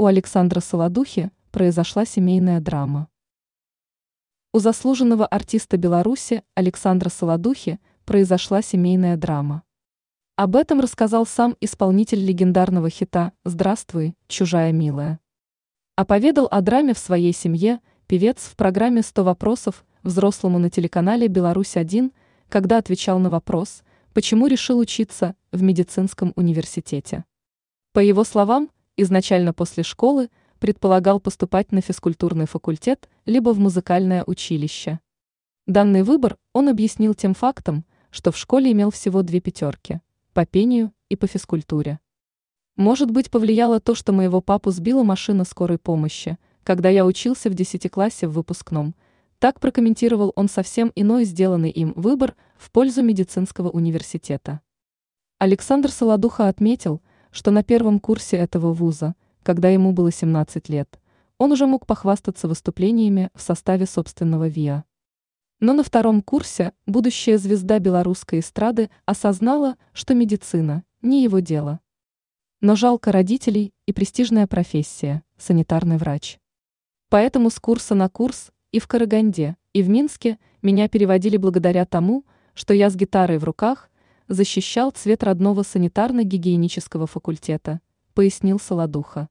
У Александра Солодухи произошла семейная драма. У заслуженного артиста Беларуси Александра Солодухи произошла семейная драма. Об этом рассказал сам исполнитель легендарного хита «Здравствуй, чужая милая». А поведал о драме в своей семье певец в программе «100 вопросов» взрослому на телеканале «Беларусь-1», когда отвечал на вопрос, почему решил учиться в медицинском университете. По его словам, изначально после школы предполагал поступать на физкультурный факультет либо в музыкальное училище. Данный выбор он объяснил тем фактом, что в школе имел всего две пятерки – по пению и по физкультуре. Может быть, повлияло то, что моего папу сбила машина скорой помощи, когда я учился в десяти классе в выпускном. Так прокомментировал он совсем иной сделанный им выбор в пользу медицинского университета. Александр Солодуха отметил, что на первом курсе этого вуза, когда ему было 17 лет, он уже мог похвастаться выступлениями в составе собственного ВИА. Но на втором курсе будущая звезда белорусской эстрады осознала, что медицина – не его дело. Но жалко родителей и престижная профессия – санитарный врач. Поэтому с курса на курс и в Караганде, и в Минске меня переводили благодаря тому, что я с гитарой в руках защищал цвет родного санитарно-гигиенического факультета, пояснил Солодуха.